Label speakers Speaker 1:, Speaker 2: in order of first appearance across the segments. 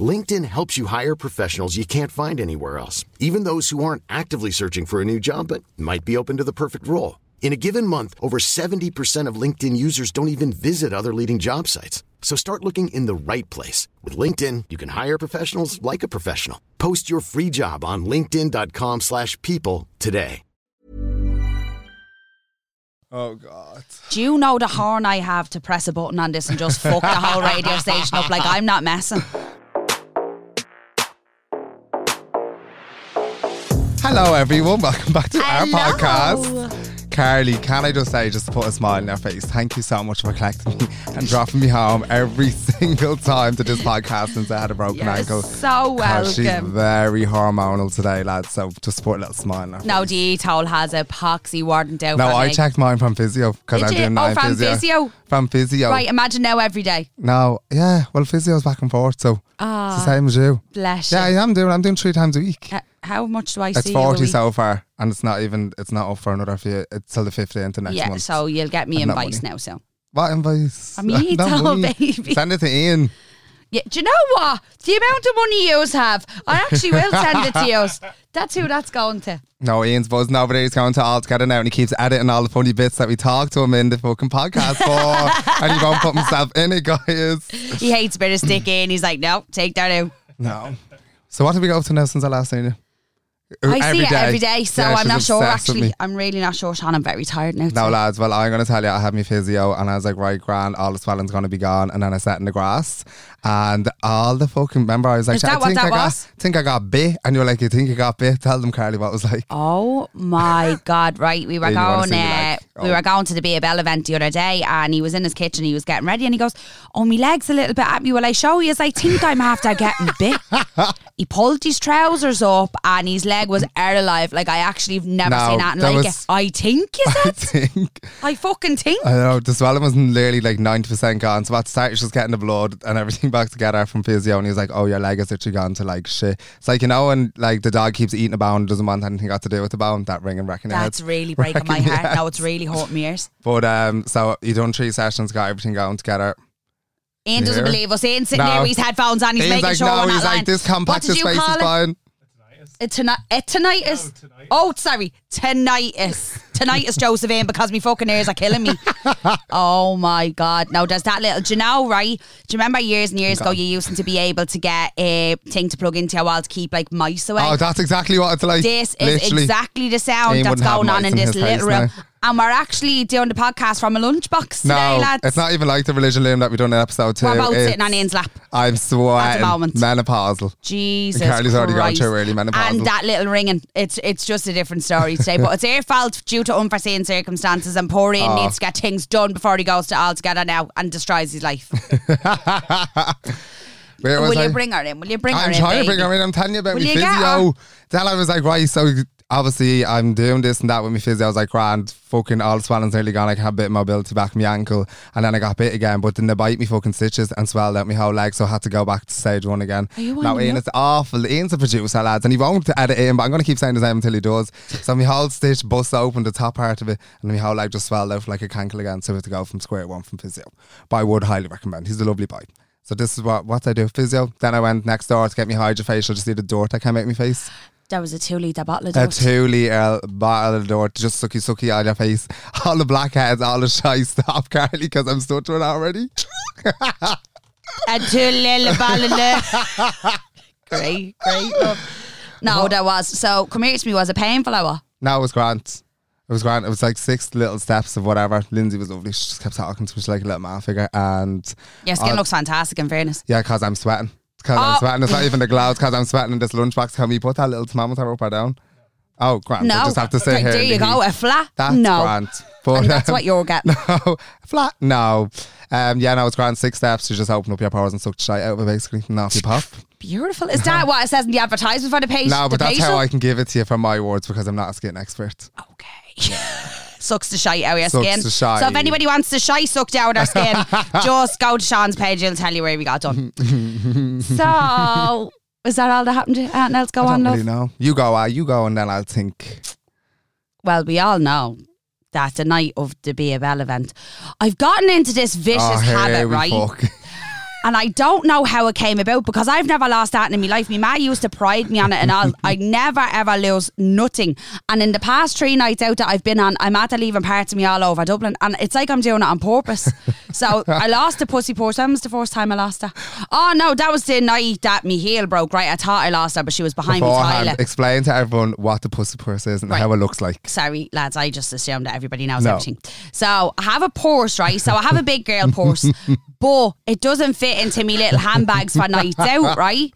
Speaker 1: LinkedIn helps you hire professionals you can't find anywhere else, even those who aren't actively searching for a new job but might be open to the perfect role. In a given month, over 70% of LinkedIn users don't even visit other leading job sites. So start looking in the right place. With LinkedIn, you can hire professionals like a professional. Post your free job on linkedin.com slash people today.
Speaker 2: Oh God.
Speaker 3: Do you know the horn I have to press a button on this and just fuck the whole radio station up? Like I'm not messing.
Speaker 2: Hello, everyone. Welcome back to
Speaker 3: Hello.
Speaker 2: our podcast. Carly, can I just say, just to put a smile on your face, thank you so much for collecting me and dropping me home every single time to this podcast since I had a broken
Speaker 3: You're
Speaker 2: ankle.
Speaker 3: so
Speaker 2: 'Cause She's very hormonal today, lads. So just put a little smile on her
Speaker 3: No, the e-towel has a poxy wardn't out.
Speaker 2: No, I
Speaker 3: me.
Speaker 2: checked mine from physio because I'm
Speaker 3: you?
Speaker 2: doing
Speaker 3: Oh, from
Speaker 2: physio.
Speaker 3: physio?
Speaker 2: From physio.
Speaker 3: Right, imagine now every day.
Speaker 2: No, yeah. Well, physio's back and forth, so
Speaker 3: Ah.
Speaker 2: it's the same as you.
Speaker 3: Bless
Speaker 2: Yeah, I am doing. I'm doing three times a week.
Speaker 3: Uh, How much do I
Speaker 2: It's
Speaker 3: see? you a
Speaker 2: forty so far, and it's not even. It's not up for another few. It's till the fifteenth of next
Speaker 3: Yeah,
Speaker 2: month.
Speaker 3: so you'll get me invites now. So
Speaker 2: What invoice?
Speaker 3: I mean,
Speaker 2: No
Speaker 3: it's baby.
Speaker 2: Send it to Ian.
Speaker 3: yeah, do you know what? The amount of money yous have, I actually will send it to yous. That's who that's going to.
Speaker 2: No, Ian's buzzing over there. He's going to all together now, and he keeps editing all the funny bits that we talk to him in the fucking podcast for, and he won't put himself in it, guys.
Speaker 3: He hates a bit of stick in. He's like, no, take that out.
Speaker 2: No. So what have we got up to now since I last seen you?
Speaker 3: I see it every day, so
Speaker 2: Yeah,
Speaker 3: I'm
Speaker 2: she's
Speaker 3: not sure
Speaker 2: obsessed with
Speaker 3: actually.
Speaker 2: me.
Speaker 3: I'm really not sure, Sean. I'm very tired now.
Speaker 2: No, lads. Well, I'm going to tell you, I had my physio, and I was like, right, grand, all the swelling's going to be gone. And then I sat in the grass, and all the fucking, remember, I was like,
Speaker 3: Is that
Speaker 2: I
Speaker 3: what
Speaker 2: think
Speaker 3: that
Speaker 2: I got,
Speaker 3: was?
Speaker 2: think I got bit. And you were like, you think you got bit? Tell them, Carly, what it was like.
Speaker 3: Oh my god! Right, we were
Speaker 2: Yeah, you wanna
Speaker 3: going.
Speaker 2: see me
Speaker 3: Uh,
Speaker 2: like,
Speaker 3: We
Speaker 2: oh.
Speaker 3: were going to the Be a Bell event the other day, and he was in his kitchen. He was getting ready, and he goes, "Oh, my legs a little bit at me. Will I show you?" As I think I'm after getting bit. he pulled his trousers up, and his leg was air alive. Like I actually have never
Speaker 2: No,
Speaker 3: seen that
Speaker 2: that
Speaker 3: like
Speaker 2: was-
Speaker 3: I think you
Speaker 2: I think.
Speaker 3: I fucking think.
Speaker 2: I know the swelling was nearly like ninety percent gone. So at the start, just getting the blood and everything back together from physio, and he was like, "Oh, your leg is literally gone to like shit." It's like you know when like the dog keeps eating a bone, doesn't want anything got to do with the bone. That ring and wrecking
Speaker 3: That's really breaking my
Speaker 2: Wrecking your
Speaker 3: heart. No,
Speaker 2: head.
Speaker 3: it's really hurting my ears.
Speaker 2: But um, so he done three sessions, got everything going together.
Speaker 3: Ian doesn't
Speaker 2: Here.
Speaker 3: believe us. Ian's sitting
Speaker 2: No.
Speaker 3: there with his headphones on. He's
Speaker 2: He's
Speaker 3: making
Speaker 2: like,
Speaker 3: sure
Speaker 2: no,
Speaker 3: we're not
Speaker 2: he's
Speaker 3: lying.
Speaker 2: like, this
Speaker 3: what
Speaker 2: compacted
Speaker 3: did you
Speaker 2: space
Speaker 3: call
Speaker 2: is
Speaker 3: it?
Speaker 2: fine.
Speaker 3: A toni- a tinnitus. Oh, sorry. Tinnitus. Tinnitus, Josephine, because me fucking ears are killing me. oh my God. Now, there's that little, do you know, right? Do you remember years and years oh ago, you used to be able to get a thing to plug into your wall to keep like mice away?
Speaker 2: Oh, that's exactly what it's like.
Speaker 3: this is
Speaker 2: Literally.
Speaker 3: exactly the sound
Speaker 2: Ian
Speaker 3: that's
Speaker 2: wouldn't have
Speaker 3: going on
Speaker 2: mice
Speaker 3: in
Speaker 2: in
Speaker 3: this
Speaker 2: his
Speaker 3: little room.
Speaker 2: now.
Speaker 3: And we're actually doing the podcast from a lunchbox today,
Speaker 2: No,
Speaker 3: lads.
Speaker 2: it's not even like the religion loom that we done in episode two.
Speaker 3: We're both
Speaker 2: It's-
Speaker 3: sitting on Ian's lap.
Speaker 2: I'm sweating.
Speaker 3: moment.
Speaker 2: Menopausal.
Speaker 3: Jesus
Speaker 2: Carly's already gone
Speaker 3: Christ.
Speaker 2: through early menopausal.
Speaker 3: And that little ringing, it's it's just a different story today. but it's their fault due to unforeseen circumstances and poor Ian
Speaker 2: Oh.
Speaker 3: needs to get things done before he goes to all together now and destroys his life. Will
Speaker 2: I?
Speaker 3: you bring her in? Will you bring her in?
Speaker 2: I'm
Speaker 3: in?
Speaker 2: trying to bring her in. I'm telling you about
Speaker 3: Will
Speaker 2: my physio. Then I was like, right, so obviously I'm doing this and that with my physio. I was like, grand, fucking all the swelling's nearly gone. I can have a bit of mobility back in my ankle. And then I got bit again, but then they bite me fucking stitches and swelled out my whole leg. So I had to go back to stage one again.
Speaker 3: Are you
Speaker 2: now, Ian,
Speaker 3: me
Speaker 2: it's awful. Ian's a producer, lads, and he won't edit in, but I'm going to keep saying his name until he does. So my whole stitch busts open, the top part of it, and my whole leg just swelled out like a cankle again. So we have to go from square one from physio. But I would highly recommend. He's a lovely boy. So this is what what I do, physio. Then I went next door to get me hydrofacial, just see the dirt that came out my face.
Speaker 3: That was a two litre bottle of
Speaker 2: A two litre bottle of dirt, just sucky sucky on your face. All the blackheads, all the shy stop, Carly, because I'm stuttering already.
Speaker 3: a two little bottle of dirt. Great, great. love. No, that was. So, come here to me. Was it painful hour.
Speaker 2: No, it was grand. It was grand. It was like six little steps of whatever. Lindsay was lovely. She just kept talking to me. She's like a little man figure. And
Speaker 3: Your skin looks fantastic, in fairness.
Speaker 2: yeah, because I'm sweating. Because
Speaker 3: Oh.
Speaker 2: I'm sweating. It's not even the gloves because I'm sweating in this lunchbox. Can we put that little thermometer up or down? Oh, grand.
Speaker 3: No.
Speaker 2: I just have to say
Speaker 3: Okay,
Speaker 2: here.
Speaker 3: There you go. A flat?
Speaker 2: That's
Speaker 3: no.
Speaker 2: grand. But,
Speaker 3: And that's
Speaker 2: um,
Speaker 3: what you're getting.
Speaker 2: No, flat. No. Um, yeah, no, it's Grant. Six steps. You just open up your pores and suck the shite out of it, basically. And off you pop.
Speaker 3: Beautiful. Is that what it says in the advertisement for the page?
Speaker 2: No, but that's
Speaker 3: patient?
Speaker 2: how I can give it to you from my words because I'm not a skin expert.
Speaker 3: Okay. Sucks the shite out of your
Speaker 2: Sucks
Speaker 3: skin.
Speaker 2: the shite.
Speaker 3: So if anybody wants the shite sucked out of their skin, just go to Sean's page. He'll tell you where we got done. so is that all that happened? to Anything else go
Speaker 2: I
Speaker 3: on,
Speaker 2: don't
Speaker 3: love?
Speaker 2: really know. You go, uh, you go, and then I'll think.
Speaker 3: Well, we all know that the night of the Be a Bell event, I've gotten into this vicious
Speaker 2: oh, here
Speaker 3: habit,
Speaker 2: we
Speaker 3: right?
Speaker 2: fuck.
Speaker 3: And I don't know how it came about because I've never lost that in my life. My ma used to pride me on it and all. I never ever lose nothing. And in the past three nights out that I've been on, I'm at leaving parts of me all over Dublin. And it's like I'm doing it on purpose. so I lost the pussy purse. When was the first time I lost her? Oh no, that was the night that me heel broke, right? I thought I lost her, but she was behind me
Speaker 2: Beforehand, um,
Speaker 3: toilet.
Speaker 2: explain to everyone what the pussy purse is and
Speaker 3: Right.
Speaker 2: how it looks like.
Speaker 3: sorry, lads, I just assumed that everybody knows
Speaker 2: No.
Speaker 3: everything. So I have a purse, right? So I have a big girl purse, but it doesn't fit into me little handbags for nights out, right?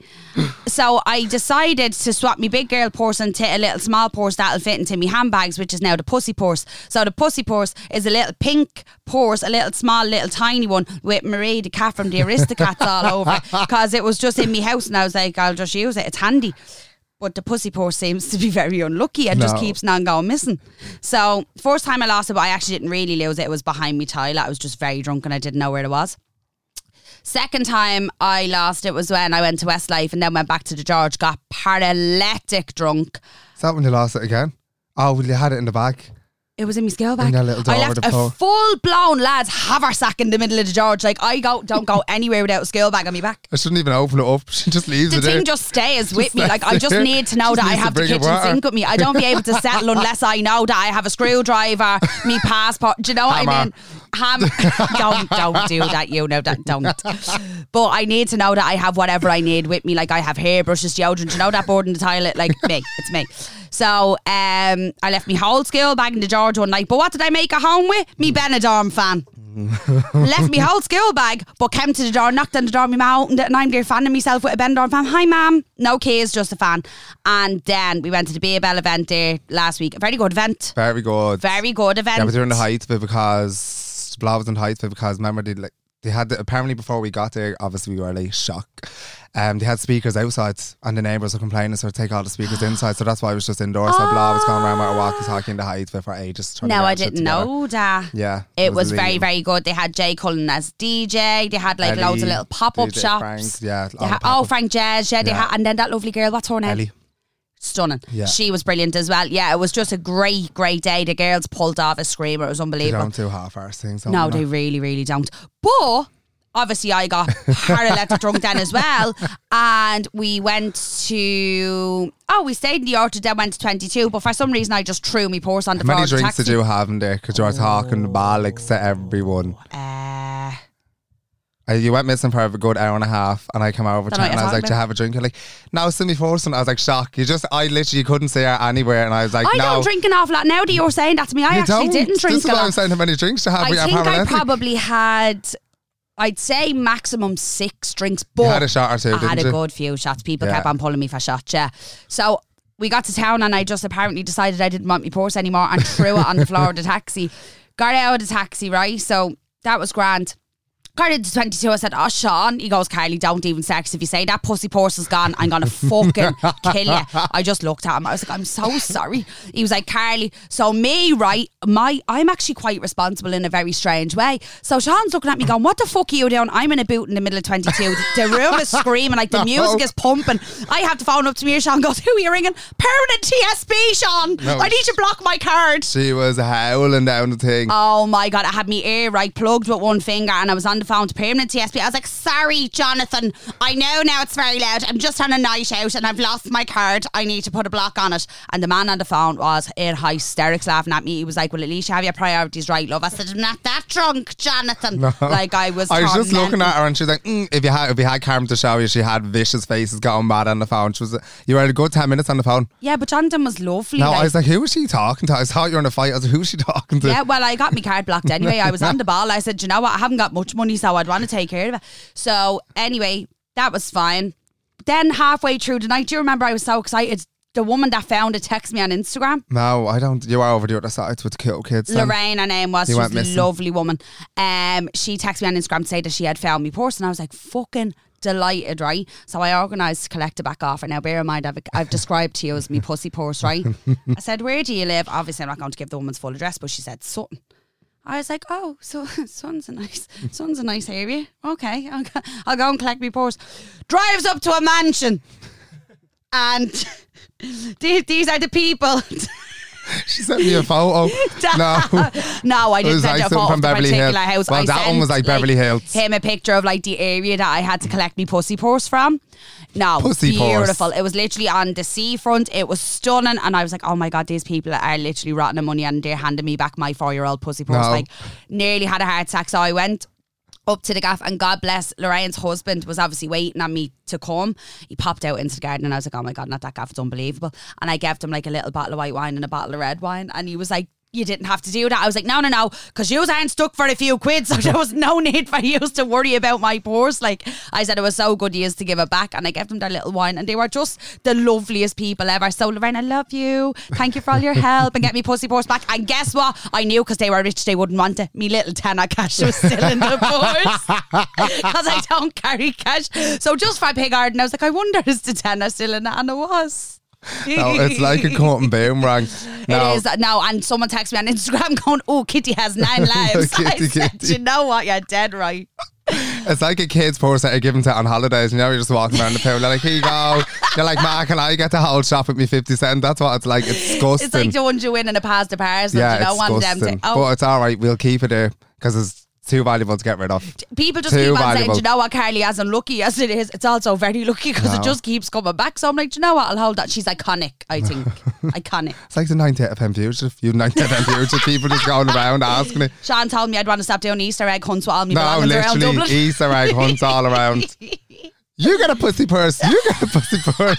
Speaker 3: So I decided to swap my big girl purse into a little small purse that'll fit into me handbags, which is now the pussy purse. So the pussy purse is a little pink purse, a little small, little tiny one with Marie the cat from the Aristocats all over because it was just in my house and I was like, I'll just use it. It's handy. But the pussy purse seems to be very unlucky and just keeps on going missing. So first time I lost it, but I actually didn't really lose it. It was behind me toilet. I was just very drunk and I didn't know where it was. Second time I lost it was when I went to Westlife and then went back to the George, got paralytic drunk.
Speaker 2: Is that when you lost it again? Oh, well, you had it in the bag.
Speaker 3: It was in my scale bag.
Speaker 2: In that little
Speaker 3: I left
Speaker 2: the
Speaker 3: a full blown lads haversack in the middle of the George. Like I go don't go anywhere without a scale bag on me back.
Speaker 2: I shouldn't even open it up. She just leaves
Speaker 3: the
Speaker 2: it there.
Speaker 3: thing just stays with me. Like I just need to know that I have the kitchen sink with me. I don't be able to settle unless I know that I have a screwdriver, me passport. Do you know what I mean? Ham. don't don't do that. You know that. Don't. But I need to know that I have whatever I need with me. Like I have hairbrushes, deodorant. You know that board in the toilet. Like me. It's me. So um, I left me whole skill bag in the George one night. But what did I make a home with? Me Benidorm fan. left me whole school bag, but came to the door, knocked on the door, my mum opened it, and I'm there fanning myself with a Benidorm fan. Hi, ma'am. No keys, just a fan. And then we went to the Be a Bell event there last week. A very good event.
Speaker 2: Very good.
Speaker 3: Very good event.
Speaker 2: Yeah, but they're in the height of it because Blah was in the height of it because remember they like they had the, apparently before we got there, obviously we were late shock. Um, they had speakers outside and the neighbours were complaining, so they take all the speakers inside. So that's why I was just indoors. So Blah was going around with a walkie talkie in the height of it for ages. to
Speaker 3: no, I didn't know that.
Speaker 2: Yeah,
Speaker 3: It was very, very good. They had Jay Cullen as DJ. They had like
Speaker 2: Ellie,
Speaker 3: loads of little pop up shops.
Speaker 2: Frank, yeah,
Speaker 3: had- oh, Frank Jazz. Yeah, they had, and then that lovely girl. What's her name?
Speaker 2: Ellie.
Speaker 3: Stunning.
Speaker 2: Yeah.
Speaker 3: She was brilliant as well. Yeah, it was just a great, great day. The girls pulled off a screamer. It was
Speaker 2: They
Speaker 3: unbelievable.
Speaker 2: don't do half-arse things. don't
Speaker 3: No,
Speaker 2: they?
Speaker 3: they really, really don't. But obviously, I got paralytic drunk then as well. And we went to, oh, we stayed in the orchard, then went to 22. But for some reason, I just threw my purse on the
Speaker 2: How many
Speaker 3: floor. of the
Speaker 2: drinks
Speaker 3: taxi.
Speaker 2: did you have in there? Because you were talking bollocks to everyone.
Speaker 3: Uh,
Speaker 2: Uh, you went missing for a good hour and a half, and I came over to you and I was like, "Do you have a drink?" You're like, "No, it's in me first one." I was like, "Shock!" You just, I literally couldn't see her anywhere, and I was like,
Speaker 3: I
Speaker 2: "No."
Speaker 3: don't drink an awful lot. Now that you're saying that to me, I
Speaker 2: You
Speaker 3: actually
Speaker 2: don't.
Speaker 3: didn't drink
Speaker 2: This is
Speaker 3: a
Speaker 2: why I'm saying how many drinks you have.
Speaker 3: I think I probably had, I'd say maximum six drinks. But
Speaker 2: You had a shot or two,
Speaker 3: I had a
Speaker 2: you?
Speaker 3: good few shots. People
Speaker 2: Yeah.
Speaker 3: kept on pulling me for shots. Yeah. So we got to town and I just apparently decided I didn't want my purse anymore and threw it on the floor of the taxi. Got out of the taxi, right? So that was grand. Into 22. I said, Oh, Sean. He goes, Carly, don't even sex. If you say that pussy purse is gone, I'm going to fucking kill you. I just looked at him. I was like, I'm so sorry. He was like, Carly. So, me, right? My, I'm actually quite responsible in a very strange way. So, Sean's looking at me going, What the fuck are you doing? I'm in a boot in the middle of 22. The, the room is screaming, like the
Speaker 2: No.
Speaker 3: music is pumping. I have to phone up to me. Sean goes, Who are you ringing? Permanent TSB, Sean.
Speaker 2: No.
Speaker 3: I need to block my card.
Speaker 2: She was howling down the thing.
Speaker 3: Oh my god, I had my ear right plugged with one finger and I was on the phone to permanent TSB. I was like, sorry, Jonathan. I know now it's very loud. I'm just on a night out and I've lost my card. I need to put a block on it. And the man on the phone was in hysterics laughing at me. He was like, Well, at least you have your priorities right, love. I said, I'm not that drunk, Jonathan. Like I was
Speaker 2: I was just looking at her and she was like, mm, if you had if you had Carmen to show you, she had vicious faces going mad on the phone. She was you were a good ten minutes on the phone.
Speaker 3: Yeah, but Jonathan was lovely.
Speaker 2: No,
Speaker 3: like-
Speaker 2: I was like, who was she talking to? I thought you were in a fight. I was like, who was she talking to?
Speaker 3: Yeah, well, I got my card blocked anyway. I was on the ball. I said, you know what? I haven't got much money, so I'd want to take care of it. So anyway, that was fine. Then halfway through the night, do you remember I was so excited? The woman that found it texted me on Instagram.
Speaker 2: No, I don't. You are over the other side with the cute kids. then.
Speaker 3: Lorraine, her name was. She was a lovely woman. Um, she texted me on Instagram to say that she had found me purse, and I was like, fucking delighted, right? So I organised to collect it back off her. Now, bear in mind, I've, I've described to you as me pussy purse, right? I said, Where do you live? Obviously, I'm not going to give the woman's full address, but she said, Sutton. I was like, oh, so Sun's a nice, Sun's a nice area. Okay, I'll go, I'll go and collect my purse. Drives up to a mansion, and these, these are the people.
Speaker 2: She sent me a photo. no.
Speaker 3: no, I didn't send
Speaker 2: like
Speaker 3: you a photo
Speaker 2: from
Speaker 3: of the
Speaker 2: Beverly
Speaker 3: particular
Speaker 2: Hills.
Speaker 3: house.
Speaker 2: Well,
Speaker 3: I
Speaker 2: that one was like Beverly Hills.
Speaker 3: Him a picture of like the area that I had to collect me pussy purse from. No,
Speaker 2: Pussy purse.
Speaker 3: beautiful. It was literally on the seafront. It was stunning, and I was like, "Oh my god, these people are literally rotten of money, and they're handing me back my four-year-old pussy purse."
Speaker 2: No.
Speaker 3: Like, nearly had a heart attack. So I went up to the gaff and God bless Lorraine's husband was obviously waiting on me to come. He popped out into the garden and I was like, oh my God, not that gaff, it's unbelievable. And I gave him like a little bottle of white wine and a bottle of red wine. And he was like, you didn't have to do that. I was like, no, no, no, because you aren't stuck for a few quid, so there was no need for you to worry about my purse. Like I said, it was so good years to give it back, and I gave them their little wine, and they were just the loveliest people ever. So Lorraine, I love you. Thank you for all your help, and get me pussy purse back. And guess what? I knew because they were rich, they wouldn't want it. Me little tenner cash was still in the purse because I don't carry cash. So just for pig garden, I was like, I wonder is the tenner still in it, and it was.
Speaker 2: No, it's like a cotton boomerang. No.
Speaker 3: It is no, and someone texted me on Instagram going, "Oh, Kitty has nine lives." I
Speaker 2: Kitty,
Speaker 3: said,
Speaker 2: Kitty.
Speaker 3: "You know what? You're dead right."
Speaker 2: It's like a kid's purse that you're given to on holidays. You know, you're just walking around the pool. They're like, here you go. You're like, Mark, can I get the whole shop with me 50 cent? That's what it's like. It's disgusting.
Speaker 3: It's like the ones you win in a pasta parcel.
Speaker 2: yeah,
Speaker 3: you know,
Speaker 2: it's
Speaker 3: one of them.
Speaker 2: disgusting.
Speaker 3: Say, oh,
Speaker 2: But it's all right. We'll keep it there because it's too valuable to get rid of.
Speaker 3: people just
Speaker 2: too
Speaker 3: keep on saying,
Speaker 2: valuable.
Speaker 3: "Do you know what, Carly? As unlucky as it is, it's also very lucky because
Speaker 2: No.
Speaker 3: it just keeps coming back." So I'm like, "Do you know what? I'll hold that." She's iconic. I think iconic.
Speaker 2: It's like the 98 FM fugitive. You 98 FM people just going around asking it.
Speaker 3: Sean told me I'd want to stop doing Easter egg hunts with all my
Speaker 2: No,
Speaker 3: around
Speaker 2: literally. Easter egg hunts all around. You get a pussy purse. You get a pussy purse.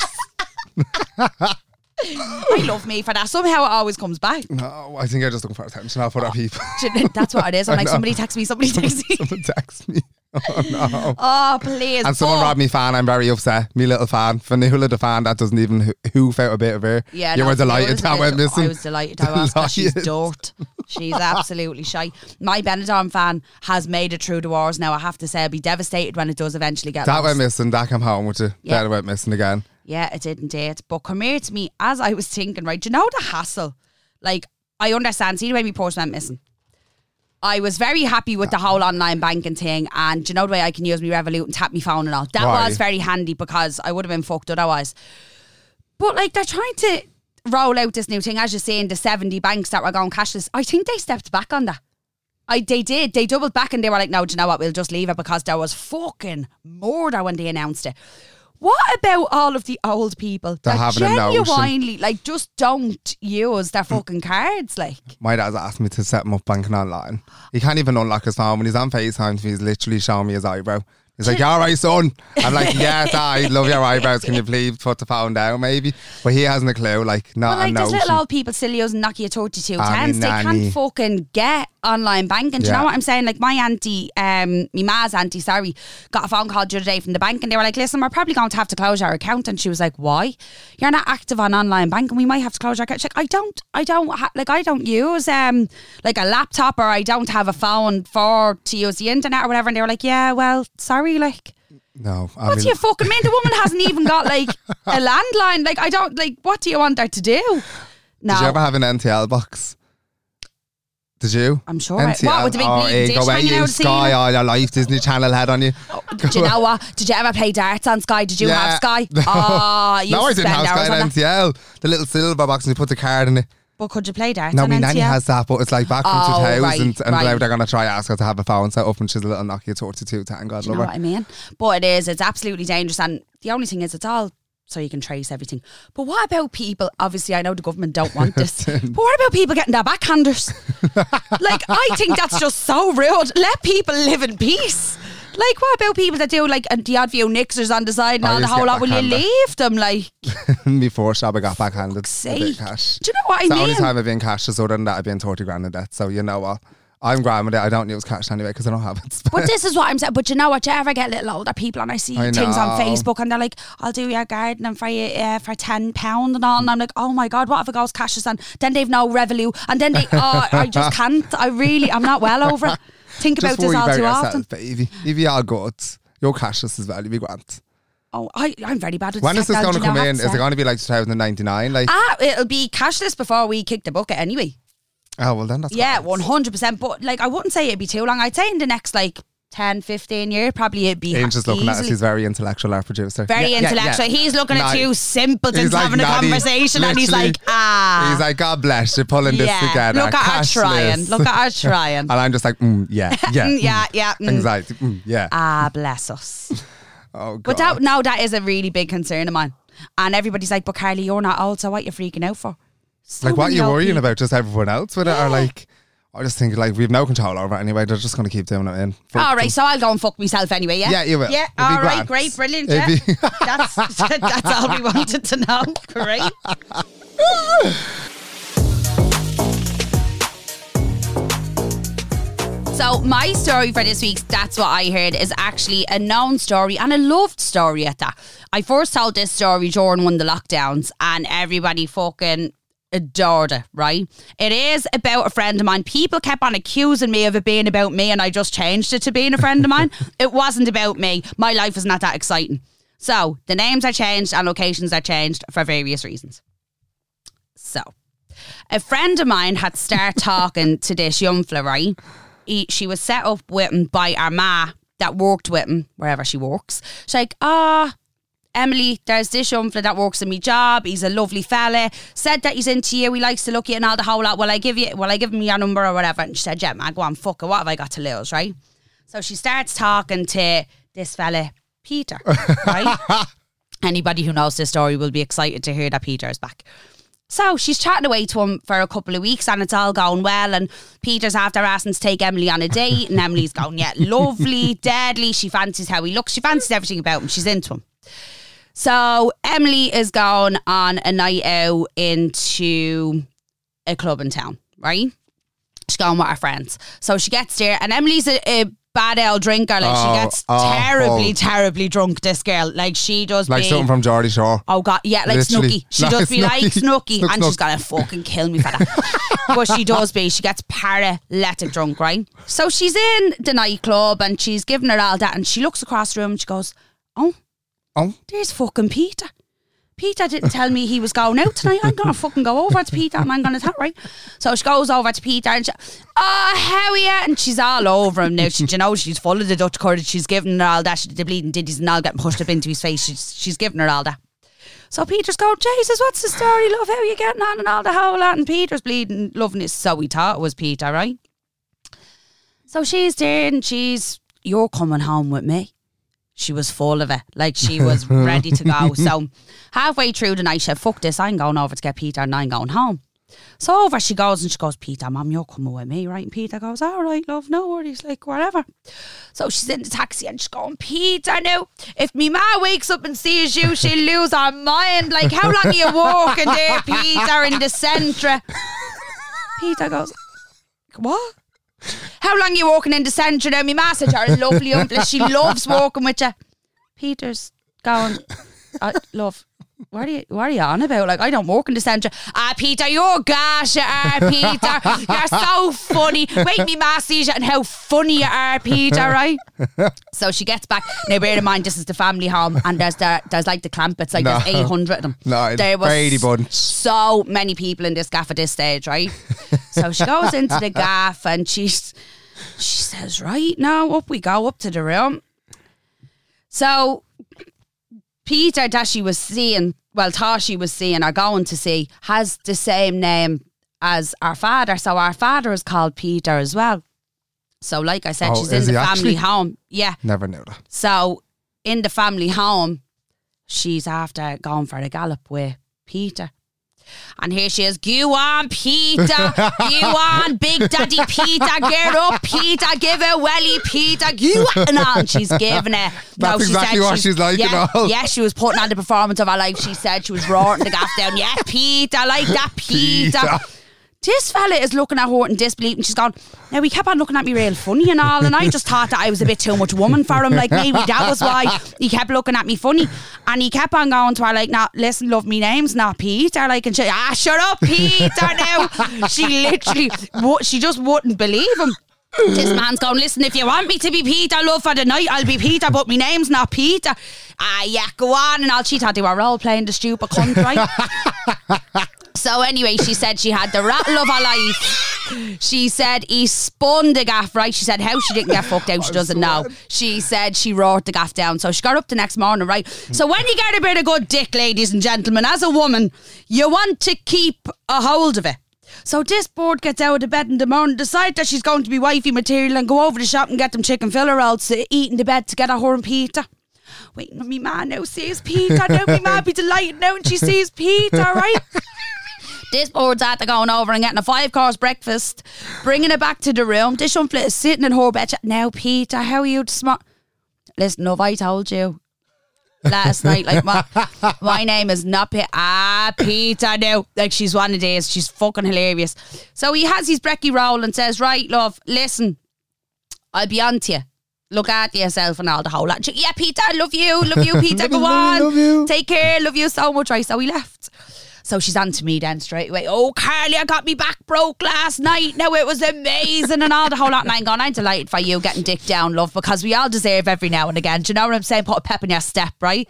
Speaker 3: I love me for that. Somehow it always comes back.
Speaker 2: No, I think you're just looking for attention off other people.
Speaker 3: Do you know- That's what it is. I'm like, somebody text me, somebody text me.
Speaker 2: Someone text me. Oh no.
Speaker 3: Oh, please.
Speaker 2: And someone
Speaker 3: But-
Speaker 2: robbed me fan. I'm very upset. Me little fan. Vanilla the fan that doesn't even ho- hoof out a bit of her.
Speaker 3: Yeah,
Speaker 2: you
Speaker 3: no,
Speaker 2: were delighted that
Speaker 3: I
Speaker 2: went missing.
Speaker 3: I was delighted I was she's dirt. She's absolutely shy. My Benidorm fan has made it through the wars now. I have to say, I'll be devastated when it does eventually get
Speaker 2: That
Speaker 3: lost.
Speaker 2: went missing. That came home with you.
Speaker 3: Yeah.
Speaker 2: That went missing again.
Speaker 3: Yeah, it didn't date. But come here to me, as I was thinking, right, do you know the hassle? Like, I understand. See the way my purse went missing. I was very happy with the whole online banking thing, and do you know the way I can use my Revolut and tap my phone and all. That was very handy because I would have been fucked otherwise. But like, they're trying to roll out this new thing, as you're saying, the seventy banks that were going cashless. I think they stepped back on that. I they did. They doubled back and they were like, no, do you know what? We'll just leave it because there was fucking murder when they announced it. What about all of the old people
Speaker 2: They're
Speaker 3: that
Speaker 2: having a notion.
Speaker 3: genuinely like just don't use their mm. fucking cards? Like,
Speaker 2: My dad's asked me to set him up banking online. He can't even unlock his phone. When he's on FaceTime, he's literally showing me his eyebrow. He's like, you all right, son? I'm like, yes, I love your eyebrows. Can you please put the phone down, maybe? But he hasn't a clue. Like, not
Speaker 3: well, like
Speaker 2: a
Speaker 3: there's
Speaker 2: notion.
Speaker 3: little old people still using Nokia 3210s.
Speaker 2: I mean,
Speaker 3: they can't fucking get online banking. Do you
Speaker 2: Yeah.
Speaker 3: know what I'm saying? Like my auntie, um, my ma's auntie, sorry, got a phone call the other day from the bank and they were like, listen, we're probably going to have to close our account. And she was like, why? You're not active on online banking. We might have to close our account. She's like, I don't, I don't, ha- like I don't use um like a laptop or I don't have a phone for to use the internet or whatever. And they were like, yeah, well, sorry, like.
Speaker 2: no. I
Speaker 3: What do
Speaker 2: mean,
Speaker 3: you fucking mean? The woman hasn't even got like a landline. Like I don't like. What do you want her to do? No,
Speaker 2: Did you ever have an NTL box? Did you?
Speaker 3: I'm sure I- what, with the big
Speaker 2: oh,
Speaker 3: dish
Speaker 2: go,
Speaker 3: hanging
Speaker 2: you
Speaker 3: out
Speaker 2: Sky all your life, Disney Channel head on you.
Speaker 3: Oh, do you know what? Did you ever play darts on Sky? Did you
Speaker 2: Yeah.
Speaker 3: have Sky? Oh, you
Speaker 2: no, I didn't have Sky
Speaker 3: on.
Speaker 2: NTL. The little silver box and you put the card in it.
Speaker 3: But could you play darts
Speaker 2: No, my nanny has that, but it's like back from
Speaker 3: Oh,
Speaker 2: 2000
Speaker 3: right,
Speaker 2: and now
Speaker 3: right.
Speaker 2: they're going to try ask her to have a phone set up and she's a little Nokia 3210. God
Speaker 3: Do you
Speaker 2: love
Speaker 3: know
Speaker 2: her.
Speaker 3: what I mean? But it is. It's absolutely dangerous. And the only thing is, it's all so you can trace everything. But what about people? Obviously, I know the government don't want this. but what about people getting their backhanders? like, I think that's just so rude. Let people live in peace. Like, what about people that do like the odd few nixers on the side and
Speaker 2: I
Speaker 3: all the
Speaker 2: used to
Speaker 3: whole
Speaker 2: get
Speaker 3: lot? Will you leave them? Like,
Speaker 2: Before Shab, I got backhanded. a bit
Speaker 3: sake.
Speaker 2: of cash.
Speaker 3: Do you know what I
Speaker 2: It's the
Speaker 3: mean?
Speaker 2: only time I've been cash is other than that I've been 30 grand in debt. So you know what? I'm grand with it. I don't use cash anyway because I don't have it.
Speaker 3: But this is what I'm saying. But you know what? You ever get a little older people and I see
Speaker 2: I
Speaker 3: things on
Speaker 2: know.
Speaker 3: Facebook and they're like, "I'll do your gardening for you uh, for ten pound and all," and I'm like, "Oh my god, what if it goes cashes and then they've no revenue and then they oh I just can't. I really I'm not well over it. Think about this all too
Speaker 2: yourself,
Speaker 3: often.
Speaker 2: baby. If you are good, You're cashless as well. You'll be grand.
Speaker 3: Oh, I, I'm very bad with
Speaker 2: When is this going to come in? Is it going to be like 2099? Like,
Speaker 3: Ah, it'll be cashless before we kick the bucket anyway.
Speaker 2: oh well, then that's
Speaker 3: Yeah, one hundred percent. But like, I wouldn't say it'd be too long. I'd say in the next like 10, 15 years, probably it'd be
Speaker 2: Ian's just looking at us. He's very intellectual, our producer.
Speaker 3: very
Speaker 2: Yeah, yeah,
Speaker 3: intellectual.
Speaker 2: yeah.
Speaker 3: He's looking at two simpletons
Speaker 2: like
Speaker 3: having a conversation, and he's like, ah,
Speaker 2: He's like, God bless you're pulling
Speaker 3: yeah.
Speaker 2: this together.
Speaker 3: Look at
Speaker 2: cashless."
Speaker 3: trying. Look at her trying.
Speaker 2: and I'm just like, mm, yeah, yeah,
Speaker 3: Mm, yeah, yeah. mm.
Speaker 2: Anxiety, mm, yeah.
Speaker 3: Ah, bless us.
Speaker 2: oh God.
Speaker 3: But that, no, that is a really big concern of mine. And everybody's like, but Carly, you're not old, so what are you freaking out for? So
Speaker 2: like, what are you worrying
Speaker 3: people.
Speaker 2: about? Just everyone else with it, or like, I just think like we have no control over it anyway. They're just going to keep doing it in. Fuck
Speaker 3: All right, so I'll go and fuck myself anyway, yeah?
Speaker 2: Yeah, you will.
Speaker 3: Yeah, all right,
Speaker 2: grand.
Speaker 3: great, brilliant, yeah.
Speaker 2: be-
Speaker 3: that's, that's all we wanted to know. Great. So my story for this week's That's What I Heard is actually a known story and a loved story at that. I first told this story during one of the lockdowns and everybody fucking adored it, right? It is about a friend of mine. People kept on accusing me of it being about me and I just changed it to being a friend of mine. it wasn't about me. My life is not that exciting. So the names are changed and locations are changed for various reasons. So a friend of mine had started talking to this young fella, right? He, she was set up with him by our ma that worked with him wherever she works. She's like, ah, Emily, there's this young fella that works in my job. He's a lovely fella. Said that he's into you. He likes to look you and all the whole lot. Will I give you? Will I give him your number or whatever? And she said, yeah, man, go on, fuck it. What have I got to lose, right? So she starts talking to this fella, Peter, right? Anybody who knows this story will be excited to hear that Peter is back. So she's chatting away to him for a couple of weeks and it's all going well. And Peter's after asking to take Emily on a date. And Emily's going, yeah, lovely, deadly. She fancies how he looks. She fancies everything about him. She's into him. So Emily is going on a night out into a club in town, right? She's going with her friends. So she gets there and Emily's a, a bad old drinker. Like
Speaker 2: Oh,
Speaker 3: she gets
Speaker 2: awful.
Speaker 3: terribly, oh. terribly drunk, this girl. Like she does
Speaker 2: like
Speaker 3: be,
Speaker 2: something from Geordie Shore.
Speaker 3: Oh god, yeah, like
Speaker 2: Literally.
Speaker 3: Snooki. She
Speaker 2: Like
Speaker 3: does be like
Speaker 2: Snooki.
Speaker 3: Snooky,
Speaker 2: Snook,
Speaker 3: and she's gonna fucking kill me for that. but she does be. She gets paralytic drunk, right? So she's in the nightclub and she's giving her all that, and she looks across the room and she goes, "Oh,
Speaker 2: Oh,
Speaker 3: there's fucking Peter." Peter didn't tell me he was going out tonight. I'm gonna fucking go over to Peter and I'm gonna tell right. So she goes over to Peter and she, oh how are you? And she's all over him now. She, you know, she's full of the Dutch courage. She's giving her all that. She, the bleeding diddies and all getting pushed up into his face. She's she's giving her all that. So Peter's going, Jesus, what's the story, love? How are you getting on and all the whole lot? And Peter's bleeding, loving it. So we thought it was Peter, right? So she's there and she's, you're coming home with me. She was full of it. Like she was ready to go. So halfway through the night, she said, fuck this, I'm going over to get Peter and I'm going home. So over she goes and she goes, Peter, mum, you're coming with me, right? And Peter goes, all right, love, no worries, like whatever. So she's in the taxi and she's going, Peter, now, if me ma wakes up and sees you, she'll lose her mind. Like, how long are you walking there, Peter, in the centre? Peter goes, what? How long you walking in the centre now? My ma said you're a lovely uncle. She loves walking with you. Peter's going, I love, what are you what are you on about? Like I don't walk in the centre. Ah, Peter, you're gosh, you are, Peter. You're so funny. Wait, me ma sees you and how funny you are, Peter, right? so she gets back. Now bear in mind this is the family home and there's the, there's like the Clampetts, like
Speaker 2: No.
Speaker 3: there's eight hundred of them.
Speaker 2: No,
Speaker 3: there was
Speaker 2: Brady Bunch.
Speaker 3: so many people in this gaff at this stage, right? so she goes into the gaff and she's she says, Right now, up we go up to the room. So Peter that she was seeing, well, thought she was seeing or going to see, has the same name as our father. So our father is called Peter as well. So, like I said,
Speaker 2: Oh,
Speaker 3: she's in the family
Speaker 2: actually?
Speaker 3: home. Yeah.
Speaker 2: never knew that.
Speaker 3: So in the family home, she's after going for a gallop with Peter. And here she is, go on, Peter, go on, Big Daddy Peter, get up, Peter, give it welly, Peter, go on. And she's giving it.
Speaker 2: That's exactly what she's like, you
Speaker 3: yeah,
Speaker 2: know.
Speaker 3: Yeah, she was putting on the performance of her life. She said she was roaring the gaff down. Yeah, Peter, like that, Peter.
Speaker 2: Peter.
Speaker 3: This fella is looking at her in disbelief and she's gone, now he kept on looking at me real funny and all and I just thought that I was a bit too much woman for him. Like maybe that was why he kept looking at me funny. And he kept on going to her like, now listen, love, me name's not Peter. Like, and she, ah, shut up, Peter now. she literally, she just wouldn't believe him. This man's going, listen, if you want me to be Peter, love for the night, I'll be Peter, but my name's not Peter. Ah, yeah, go on. And all she thought they were all playing the stupid cunt, right? so anyway, she said she had the rattle of her life. She said he spun the gaff, right? She said how she didn't get fucked out, she doesn't know. She said she wrote the gaff down. So she got up the next morning, right? So when you get a bit of good dick, ladies and gentlemen, as a woman, you want to keep a hold of it. So this board gets out of bed in the morning, decides that she's going to be wifey material and go over to the shop and get them chicken filler rolls to eat in the bed together, her and Peter. Waiting on me man now sees Peter. Now me man be delighted now and she sees Peter, right? This board's after going over and getting a five course breakfast, bringing it back to the room. This one is sitting in her bed. Now, Peter, how are you smart? Listen, have I told you last night? Like, my, my name is not. Ah, Peter, now. Like, she's one of these. She's fucking hilarious. So he has his brekkie roll and says, Right, love, listen, I'll be on to you. Look after yourself and all the whole lot. Yeah, Peter, love you, love you, Peter. Go on,
Speaker 2: Love you.
Speaker 3: take care, love you so much. Right, so he left. So she's on to me then straight away. Oh, Carly, I got me back broke last night. Now it was amazing and all the whole lot. And I'm going, I'm delighted for you getting dick down, love, because we all deserve every now and again. Do you know what I'm saying? Put a pep in your step, right?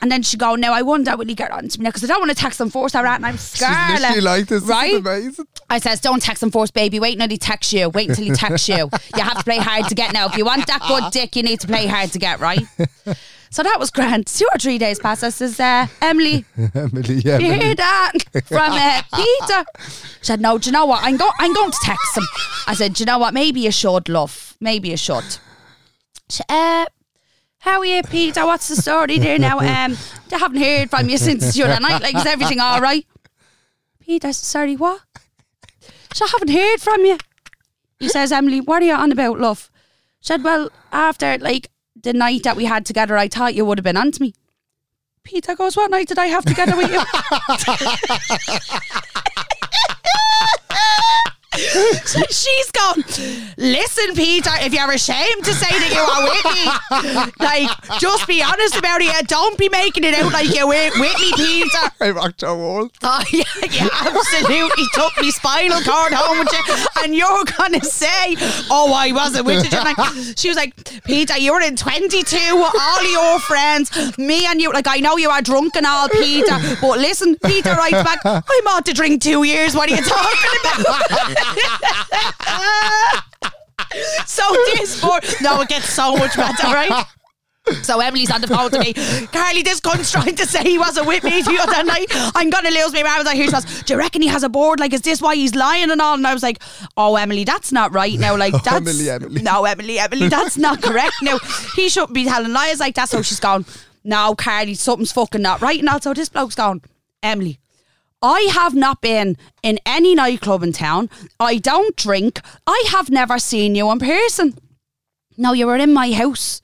Speaker 3: And then she go, now I wonder will he get on to me now because I don't want to text him force her out and I'm
Speaker 2: She's
Speaker 3: scarlet.
Speaker 2: literally like this.
Speaker 3: right?
Speaker 2: This is amazing.
Speaker 3: I says, don't text him first, baby. Wait until he texts you. Wait until he texts you. You have to play hard to get now. If you want that good dick, you need to play hard to get, right? So that was grand. Two or three days passed. I says, uh, Emily,
Speaker 2: Emily, yeah.
Speaker 3: you hear that from uh, Peter? She said, no, do you know what? I'm, go- I'm going to text him. I said, do you know what? Maybe you should, love. Maybe you should. She, uh, how are you, Peter? What's the story there now? Um, I haven't heard from you since the other night. Like, is everything all right? Peter, sorry, what? So I haven't heard from you. He says, Emily, what are you on about, love? She said, well, after like the night that we had together, I thought you would have been on to me. Peter goes, what night did I have together with you? So She's gone. Listen, Peter, if you're ashamed to say that you are with me, like, just be honest about it. Don't be making it out like you're me, Peter.
Speaker 2: I rocked your wall.
Speaker 3: Oh, yeah, you absolutely took me spinal cord home with you. And you're going to say, oh, I wasn't with you. Like, she was like, Peter, you were in 22 with all your friends. Me and you, like, I know you are drunk and all, Peter. But listen, Peter writes back, I'm out to drink two years. What are you talking about? so this for no, it gets so much better, right? So Emily's on the phone to me. Carly, this cunt's trying to say he wasn't with me the other night. I'm gonna lose my mind. I was like, here she was. Do you reckon he has a board? Like, is this why he's lying and all? And I was like, oh, Emily, that's not right. Now, like, oh, that's
Speaker 2: Emily, Emily.
Speaker 3: no, Emily, Emily, that's not correct. Now, he shouldn't be telling lies like that. So she's gone. No, Carly, something's fucking not right. And also, this bloke's gone. Emily, I have not been in any nightclub in town. I don't drink. I have never seen you in person. No, you were in my house.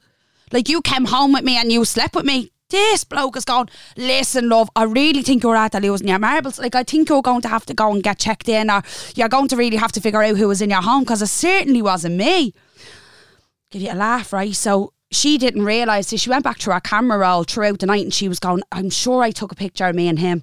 Speaker 3: Like you came home with me and you slept with me. This bloke is gone. listen, love, I really think you're at losing your marbles. Like, I think you're going to have to go and get checked in, or you're going to really have to figure out who was in your home because it certainly wasn't me. Give you a laugh, right? So she didn't realise. So she went back to her camera roll throughout the night and she was going, I'm sure I took a picture of me and him.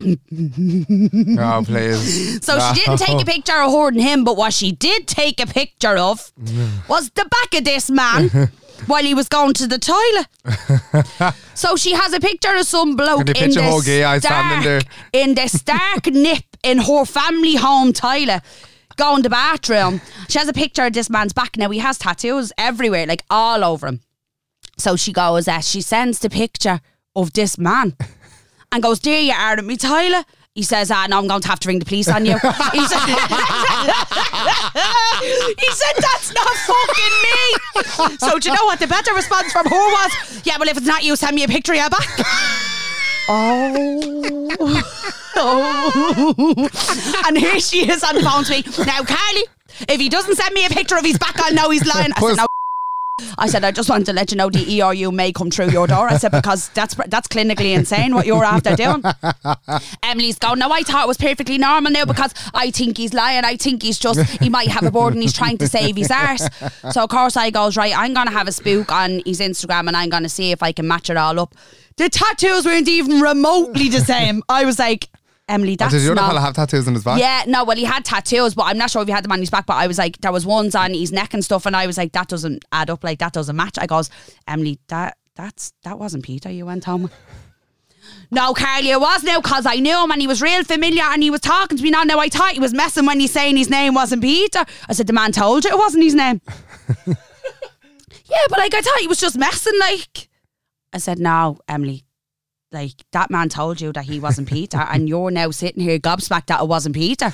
Speaker 2: Oh, please.
Speaker 3: So she didn't take a picture of and him, but what she did take a picture of was the back of this man while he was going to the toilet. so she has a picture of some bloke in the
Speaker 2: Hoagie standing there?
Speaker 3: in the stark nip in her family home toilet. Going to the bathroom. She has a picture of this man's back. Now he has tattoos everywhere, like all over him. So she goes, uh, she sends the picture of this man and goes, There you are in me toilet. He says, Ah, no, I'm going to have to ring the police on you. he, said, he said, That's not fucking me. So, do you know what the better response from her was? Yeah, well, if it's not you, send me a picture of your back. Oh. oh. and here she is on the phone to me. Now, Carly, if he doesn't send me a picture of his back, I'll know he's lying. I said, no. I said, I just wanted to let you know the ERU may come through your door. I said, because that's that's clinically insane what you're after doing. Emily's gone, no, I thought it was perfectly normal now because I think he's lying. I think he's just, he might have a board and he's trying to save his arse. So, of course, I goes, right, I'm going to have a spook on his Instagram and I'm going to see if I can match it all up. The tattoos weren't even remotely the same. I was like, Emily,
Speaker 2: Oh,
Speaker 3: that's
Speaker 2: did the other
Speaker 3: not.
Speaker 2: fella have tattoos on his back?
Speaker 3: Yeah, no, well, he had tattoos, but I'm not sure if he had them on his back. But I was like, there was ones on his neck and stuff, and I was like, that doesn't add up. Like that doesn't match. I goes, Emily, that that's that wasn't Peter. You went home. No, Carly, it was now because I knew him and he was real familiar and he was talking to me now. Now I thought he was messing when he's saying his name wasn't Peter. I said, the man told you it wasn't his name. yeah, but like I thought he was just messing. Like I said, no, Emily, like that man told you that he wasn't Peter, and you're now sitting here gobsmacked that it wasn't Peter.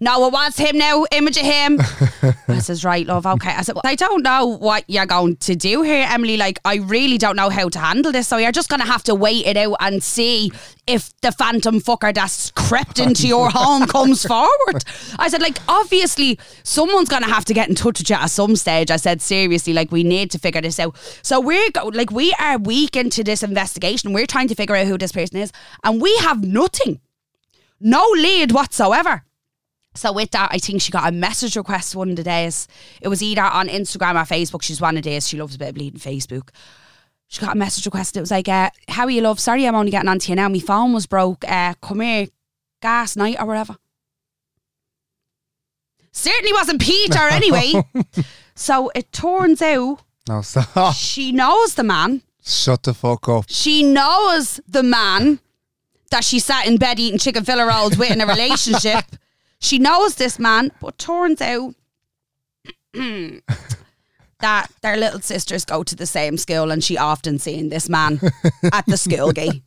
Speaker 3: No, it was him now, image of him. I says, right, love, okay. I said, well, I don't know what you're going to do here, Emily. Like, I really don't know how to handle this. So you're just going to have to wait it out and see if the phantom fucker that's crept into your home comes forward. I said, like, obviously, someone's going to have to get in touch with you at some stage. I said, seriously, like, we need to figure this out. So we're, go- like, we are weak into this investigation. We're trying to figure out who this person is, and we have nothing. No lead whatsoever. So with that, I think she got a message request one of the days. It was either on Instagram or Facebook. She's one of the days. She loves a bit of bleeding Facebook. She got a message request. It was like, uh, "How are you, love? Sorry, I'm only getting on to you now. My phone was broke. Uh, come here, gas night or whatever." Certainly wasn't Peter anyway. so it turns out
Speaker 2: No, stop.
Speaker 3: she knows the man.
Speaker 2: Shut the fuck up.
Speaker 3: She knows the man that she sat in bed eating chicken filler rolls with in a relationship. she knows this man, but turns out that their little sisters go to the same school and she often seen this man at the school gate.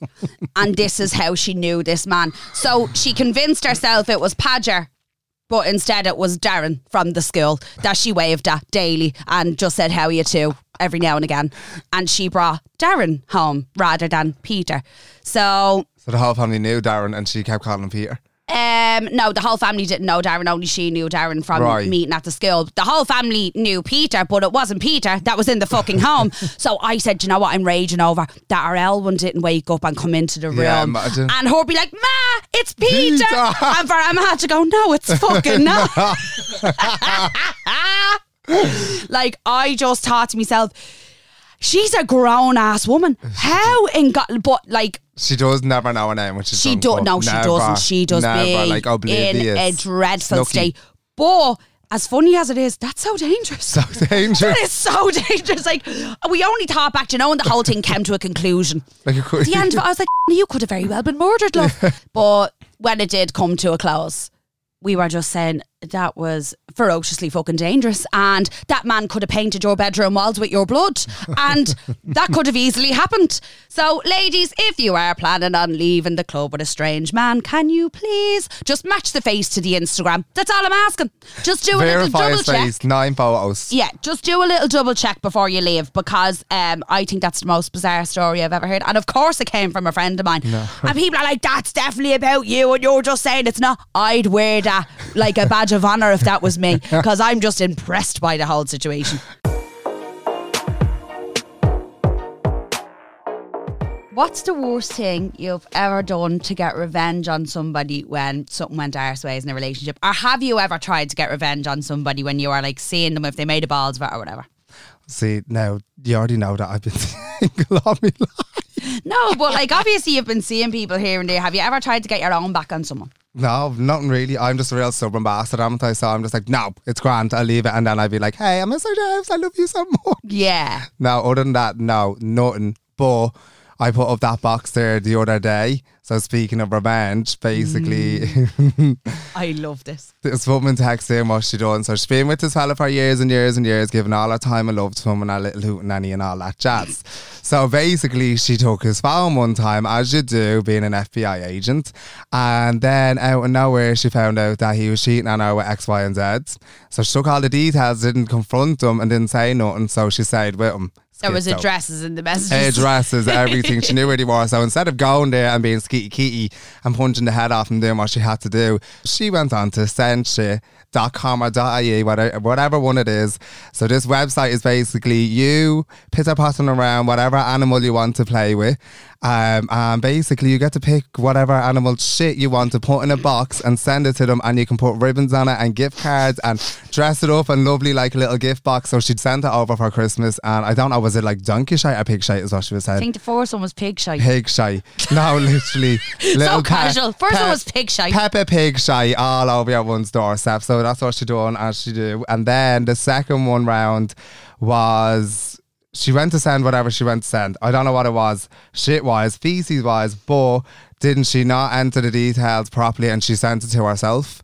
Speaker 3: And this is how she knew this man. So she convinced herself it was Padger. But instead, it was Darren from the school that she waved at daily and just said, How are you too? every now and again. And she brought Darren home rather than Peter. So
Speaker 2: So the whole family knew Darren and she kept calling him Peter.
Speaker 3: Um, no, the whole family didn't know Darren. Only she knew Darren from
Speaker 2: Right.
Speaker 3: meeting at the school. The whole family knew Peter, but it wasn't Peter that was in the fucking home. so I said, you know what? I'm raging over that our Elwyn didn't wake up and come into the room,
Speaker 2: Yeah, imagine.
Speaker 3: and her be like, "Ma, it's Peter,",
Speaker 2: Peter.
Speaker 3: and for Emma had to go, "No, it's fucking not." like I just thought to myself. She's a grown ass woman. How in God? But like
Speaker 2: She does never know her name, which is
Speaker 3: she
Speaker 2: don't.
Speaker 3: No, she
Speaker 2: Never,
Speaker 3: doesn't. She does
Speaker 2: never,
Speaker 3: be
Speaker 2: like oblivious.
Speaker 3: in a dreadful
Speaker 2: Snooki.
Speaker 3: state. But as funny as it is, that's so dangerous.
Speaker 2: So dangerous.
Speaker 3: That is so dangerous. Like we only thought back, you know, and the whole thing came to a conclusion.
Speaker 2: Like it could-
Speaker 3: At the end of it, I was like, you could have very well been murdered, love. but when it did come to a close, we were just saying that was ferociously fucking dangerous, and that man could have painted your bedroom walls with your blood, and that could have easily happened. So, ladies, if you are planning on leaving the club with a strange man, can you please just match the face to the Instagram? That's all I'm asking. Just do a little double
Speaker 2: his
Speaker 3: check.
Speaker 2: nine photos.
Speaker 3: Yeah, just do a little double check before you leave because um, I think that's the most bizarre story I've ever heard. And of course, it came from a friend of mine. And people are like, that's definitely about you, and you're just saying it's not. I'd wear that like a badge of honour if that was me because I'm just impressed by the whole situation. What's the worst thing you've ever done to get revenge on somebody when something went arse ways in a relationship? Or have you ever tried to get revenge on somebody when you are like seeing them if they made a balls of it or whatever?
Speaker 2: See, now you already know that I've been single all my life.
Speaker 3: No, but like obviously you've been seeing people here and there. Have you ever tried to get your own back on someone?
Speaker 2: No, nothing really. I'm just a real stubborn bastard, haven't I? So I'm just like, no, it's grand. I'll leave it. And then I'd be like, hey, I'm your house. I love you so much.
Speaker 3: Yeah.
Speaker 2: No, other than that, no, nothing. But I put up that box there the other day. So speaking of revenge, basically,
Speaker 3: Mm. I love this.
Speaker 2: this woman texted in what she done. So she's been with this fella for years and years and years, giving all her time and love to him and her little hoot nanny and all that jazz. so basically, she took his phone one time, as you do, being an FBI agent. And then out of nowhere, she found out that he was cheating on her with X, Y, and Z. So she took all the details, didn't confront him, and didn't say nothing. So she stayed with him.
Speaker 3: There was addresses in the messages.
Speaker 2: addresses, everything. she knew where they were. So instead of going there and being skeety keety and punching the head off and doing what she had to do, she went on to sendshit.com or .ie, whatever, whatever one it is. So this website is basically you pitter potting around whatever animal you want to play with. Um, and basically, you get to pick whatever animal shit you want to put in a box and send it to them, and you can put ribbons on it and gift cards and dress it up and lovely like a little gift box. So she'd sent it over for Christmas, and I don't know, was it like donkey shite or pig shite? Is what she was saying?
Speaker 3: I think the first one was pig shy.
Speaker 2: Pig shite. No, literally. little pe-
Speaker 3: casual. First one was pig shite.
Speaker 2: Peppa Pig shite all over your one's doorstep. So that's what she done as she do. And then the second one round was she went to send whatever she went to send. I don't know what it was, shit wise, feces wise, but didn't she not enter the details properly and she sent it to herself?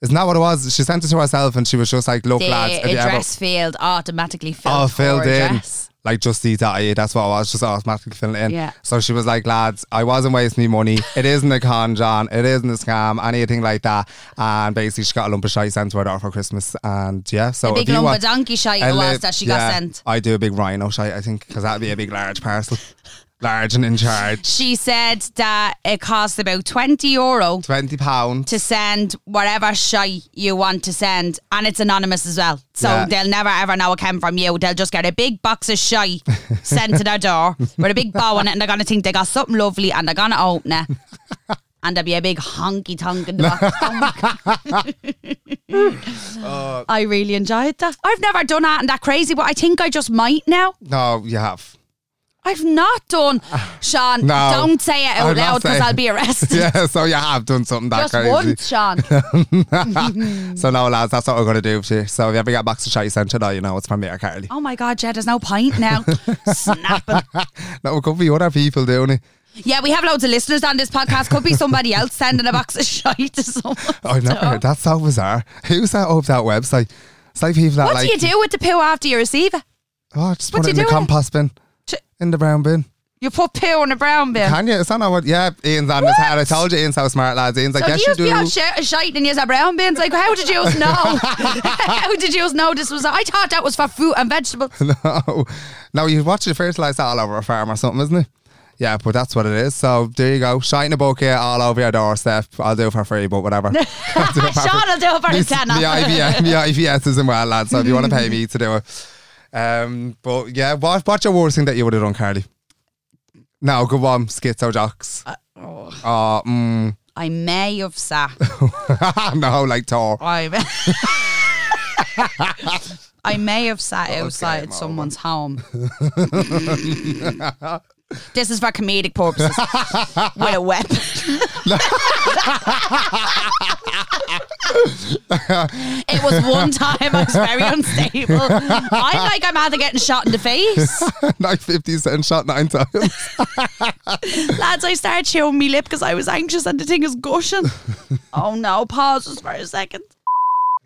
Speaker 2: Isn't that what it was? She sent it to herself and she was just like, look,
Speaker 3: the
Speaker 2: lads, have you ever
Speaker 3: address field automatically filled.
Speaker 2: Oh, filled in.
Speaker 3: address.
Speaker 2: Like just eat.ie, that's what I was, just automatically filling it in.
Speaker 3: Yeah.
Speaker 2: So she was like, lads, I wasn't wasting my money. It isn't a con, John. It isn't a scam, anything like that. And basically, she got a lump of shite sent to her daughter for Christmas. And yeah, so
Speaker 3: A big lump
Speaker 2: want,
Speaker 3: of donkey shite was that she
Speaker 2: yeah,
Speaker 3: got sent.
Speaker 2: I do a big rhino shite, I think, because that'd be a big, large parcel. large and in charge.
Speaker 3: She said that it costs about 20 euro
Speaker 2: Twenty pounds.
Speaker 3: to send whatever shite you want to send, and it's anonymous as well. So
Speaker 2: Yeah.
Speaker 3: they'll never ever know it came from you. They'll just get a big box of shite sent to their door with a big bow on it, and they're gonna think they got something lovely, and they're gonna open it. And there'll be a big honky tonk in the box. Oh uh, I really enjoyed that. I've never done that and that crazy, but I think I just might now.
Speaker 2: No, you have.
Speaker 3: I've not done, ah. Sean.
Speaker 2: No.
Speaker 3: Don't say it out
Speaker 2: I'm not
Speaker 3: loud because
Speaker 2: saying-
Speaker 3: I'll be arrested.
Speaker 2: Yeah, so you have done something that
Speaker 3: Just
Speaker 2: crazy.
Speaker 3: once, Sean.
Speaker 2: So no, lads, that's what we're gonna do. for you. So if you ever get a box of shite sent to you, you know it's from me Carly.
Speaker 3: Oh my God, Jed, there's no point now. Snapping.
Speaker 2: No, it could be other people doing it.
Speaker 3: Yeah, we have loads of listeners on this podcast. Could be somebody else sending a box of shite to someone.
Speaker 2: I've never heard. That's so bizarre. Who set up that website? It's like people that
Speaker 3: What
Speaker 2: like.
Speaker 3: do you do with the poo after you receive it?
Speaker 2: Oh, just
Speaker 3: What
Speaker 2: put
Speaker 3: do
Speaker 2: it in the
Speaker 3: do with it?
Speaker 2: compost bin,
Speaker 3: Ch-
Speaker 2: in the brown bin.
Speaker 3: You put poo in a brown bin.
Speaker 2: Can you? It's not what. Yeah, Ian's on his head. I told you, Ian's so smart, lads. Ian's like,
Speaker 3: so
Speaker 2: yes, you
Speaker 3: you
Speaker 2: do.
Speaker 3: be have sh- shite and use a brown bins? Like, how did you know? how did you know this was? I thought that was for fruit and vegetables.
Speaker 2: no, no, you watch it fertilise that all over a farm or something, isn't it? Yeah, but that's what it is. So there you go. Shite in a bucket all over your doorstep. I'll do it for free, but whatever. I'll do for
Speaker 3: Sean will do it for the
Speaker 2: Me-
Speaker 3: tenner.
Speaker 2: Me IVS, IVS is in well, lads. So if you want to pay me to do it, um, but yeah, what what's your worst thing that you would have done, Carly? No, good one, schizo jocks.
Speaker 3: Uh, oh.
Speaker 2: Oh, mm,
Speaker 3: I may have sat.
Speaker 2: no, like Thor.
Speaker 3: I may, I may have sat outside someone's home. this is for comedic purposes with a weapon. it was one time I was very unstable. I'm like I'm either getting shot in the face.
Speaker 2: like 50 cent shot nine times.
Speaker 3: Lads, I started chewing my lip because I was anxious and the thing is gushing. oh no, pause just for a second.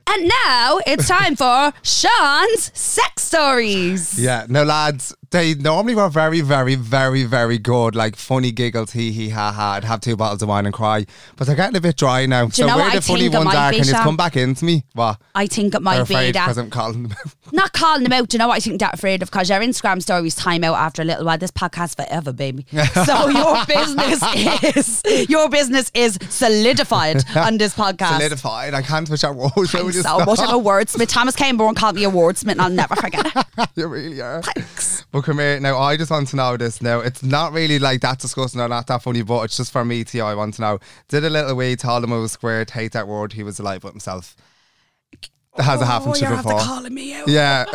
Speaker 3: And now it's time for Sean's sex stories.
Speaker 2: yeah, no, lads, they normally were very, very, very, very good. Like funny giggles, hee hee ha ha. I'd have two bottles of wine and cry. But they're getting a bit dry now.
Speaker 3: you
Speaker 2: so
Speaker 3: know
Speaker 2: where the
Speaker 3: I
Speaker 2: funny ones are, can you come back into me? What?
Speaker 3: I think it might be that.
Speaker 2: because I'm calling them out.
Speaker 3: Not calling them out, do you know what I think that afraid of? Because your Instagram stories time out after a little while. This podcast forever, baby. so your business is your business is solidified on this podcast.
Speaker 2: Solidified. I can't switch out words.
Speaker 3: So much of a wordsmith. Thomas Cameron called me a wordsmith and I'll never forget it.
Speaker 2: you really are.
Speaker 3: Thanks.
Speaker 2: Come here. Now, I just want to know this now. It's not really like that disgusting or not that funny, but it's just for me, T. I want to know. Did a little wee told him it was squared, hate that word, he was alive with himself. Has it happened
Speaker 3: oh,
Speaker 2: to you before?
Speaker 3: calling me out.
Speaker 2: Yeah.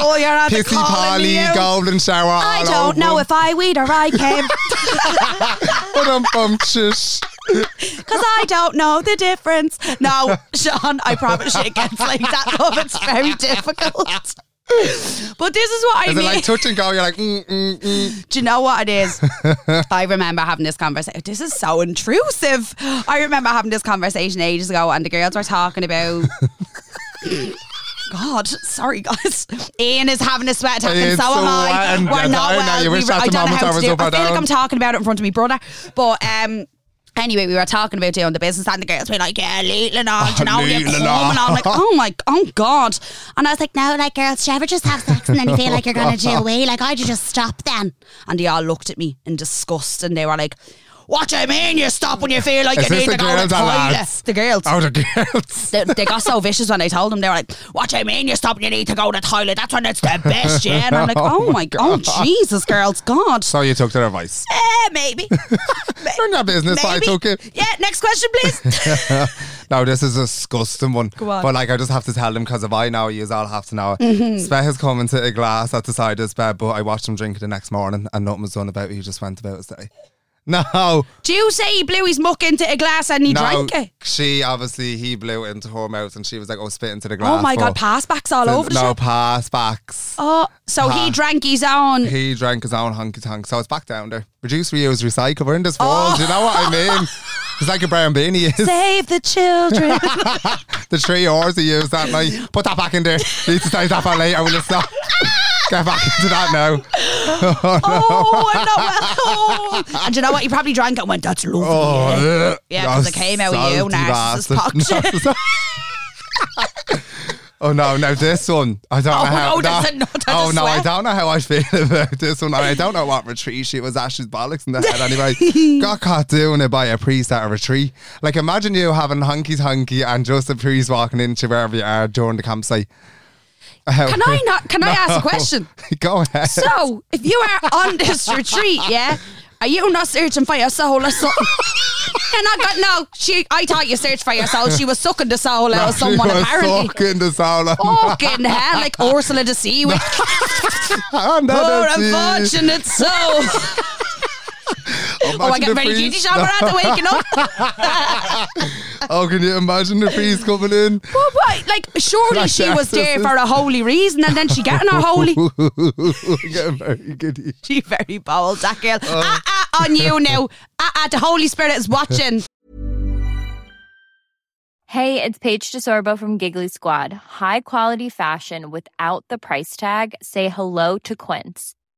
Speaker 3: Oh, you're after
Speaker 2: Pissy
Speaker 3: calling
Speaker 2: Polly,
Speaker 3: me out.
Speaker 2: golden shower.
Speaker 3: I don't
Speaker 2: over
Speaker 3: know if I weed or I came
Speaker 2: But I'm bumptious.
Speaker 3: because I don't know the difference. No, Sean, I promise you it gets like that. Love, oh, it's very difficult. But this is what I
Speaker 2: Is
Speaker 3: mean.
Speaker 2: it like touch and go? You're like, mm, mm, mm.
Speaker 3: Do you know what it is? I remember having this conversation. This is so intrusive. I remember having this conversation ages ago, and the girls were talking about. God, sorry guys. Ian is having a sweat attack, and
Speaker 2: It's
Speaker 3: so am I. We're not
Speaker 2: I
Speaker 3: well. We were- I don't know how to do. I feel like. I'm talking about it in front of me brother, but um. Anyway, we were talking about doing the business and the girls were like, yeah, little and all,
Speaker 2: Oh,
Speaker 3: you know, you
Speaker 2: little
Speaker 3: come.
Speaker 2: and.
Speaker 3: I'm like, oh my, oh God. And I was like, no, like, girls, do you ever just have sex and then you feel like you're going to do away? Like, I'd just stop then. And they all looked at me in disgust and they were like, what do you mean you stop when you feel like
Speaker 2: Is
Speaker 3: you need
Speaker 2: the
Speaker 3: to go to the
Speaker 2: girls
Speaker 3: toilet? The girls.
Speaker 2: Oh, the girls.
Speaker 3: They, they got so vicious when I told them. They were like, "What do you mean you stop? and You need to go to the toilet. That's when it's the best, yeah." And I'm like, "Oh my god, oh, Jesus, girls, God,
Speaker 2: So you took their advice.
Speaker 3: eh, maybe,
Speaker 2: None of your business, but I
Speaker 3: maybe.
Speaker 2: took it.
Speaker 3: Yeah, next question, please.
Speaker 2: No, this is a disgusting one.
Speaker 3: Go on.
Speaker 2: But like, I just have to tell them because if I know, you all have to know it.
Speaker 3: Mm-hmm.
Speaker 2: Spet has come into a glass at the side of his bed, but I watched him drink it the next morning and nothing was done about it. He just went about his day. No,
Speaker 3: do you say he blew his muck into a glass and he
Speaker 2: no.
Speaker 3: drank it?
Speaker 2: She obviously he blew it into her mouth and she was like, "Oh, spit into the oh glass."
Speaker 3: Oh my god, passbacks all over the
Speaker 2: no
Speaker 3: shop.
Speaker 2: pass backs.
Speaker 3: Oh, so he drank his own.
Speaker 2: He drank his own honky tonk, so it's back down there. Reduce, reuse, recycle. We're in this world. Oh. You know what I mean? It's like a brown beanie is.
Speaker 3: Save the children.
Speaker 2: the three hours he used that night. Put that back in there. Need to save that for later. Will you stop? Get back into that now.
Speaker 3: oh, not. Oh. And you know what? He probably drank it and went, "That's lovely."
Speaker 2: Oh,
Speaker 3: yeah.
Speaker 2: ugh.
Speaker 3: Yeah, 'cause it came out of you, narcissist
Speaker 2: Oh no! Now this one, I don't
Speaker 3: Oh,
Speaker 2: know how.
Speaker 3: no, no, that's a
Speaker 2: oh no, I don't know how I feel about this one. I don't know what retreat she was. Ashley's bollocks in the head anyway. Got caught doing it by a priest at a retreat. Like imagine you having hunky hunky and just a priest walking into wherever you are during the campsite.
Speaker 3: Can I not? Can I ask a question?
Speaker 2: Go ahead.
Speaker 3: So, if you are on this retreat, yeah, are you not searching for your soul or something? You're not got no. She, I thought you searched for your soul. She was sucking the soul out of someone
Speaker 2: was
Speaker 3: apparently.
Speaker 2: sucking the soul out.
Speaker 3: Fucking hell, like Ursula the Sea.
Speaker 2: And
Speaker 3: Poor unfortunate soul. Oh, I
Speaker 2: Imagine
Speaker 3: get
Speaker 2: the
Speaker 3: ready duty
Speaker 2: priest-
Speaker 3: shower after waking up.
Speaker 2: Oh, can you imagine the priest coming in?
Speaker 3: But what? Like, surely
Speaker 2: Like
Speaker 3: she was there for a holy reason, and then she getting her holy.
Speaker 2: Getting very giddy.
Speaker 3: She very bold, that girl.
Speaker 2: Oh.
Speaker 3: Ah, ah, on you now. Ah, ah, the Holy Spirit is watching.
Speaker 4: Hey, it's Paige DeSorbo from Giggly Squad. High quality fashion without the price tag. Say hello to Quince.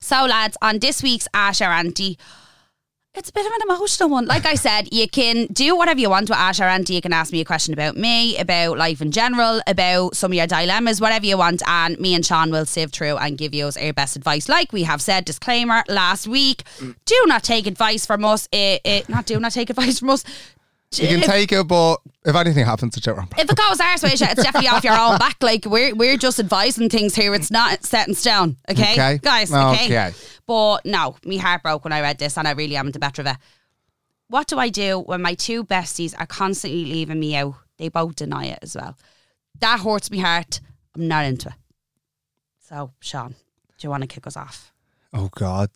Speaker 3: So, lads, on this week's Ask Your Auntie, it's a bit of an emotional one. Like I said, you can do whatever you want with Ask Your Auntie. You can ask me a question about me, about life in general, about some of your dilemmas, whatever you want. And me and Sean will sift through and give you our best advice. Like we have said, disclaimer last week do not take advice from us. It, eh, not do not take advice from us.
Speaker 2: You can
Speaker 3: If-
Speaker 2: take it, but if anything happens to Joe,
Speaker 3: if it goes our way, it's definitely off your own back. Like we're we're just advising things here. It's not set in stone. Okay,
Speaker 2: Okay.
Speaker 3: guys. Okay.
Speaker 2: Okay.
Speaker 3: But no, me heart broke when I read this, and I really am the better of it. What do I do when my two besties are constantly leaving me out? They both deny it as well. That hurts me heart. I'm not into it. So, Sean, do you want to kick us off?
Speaker 2: oh god,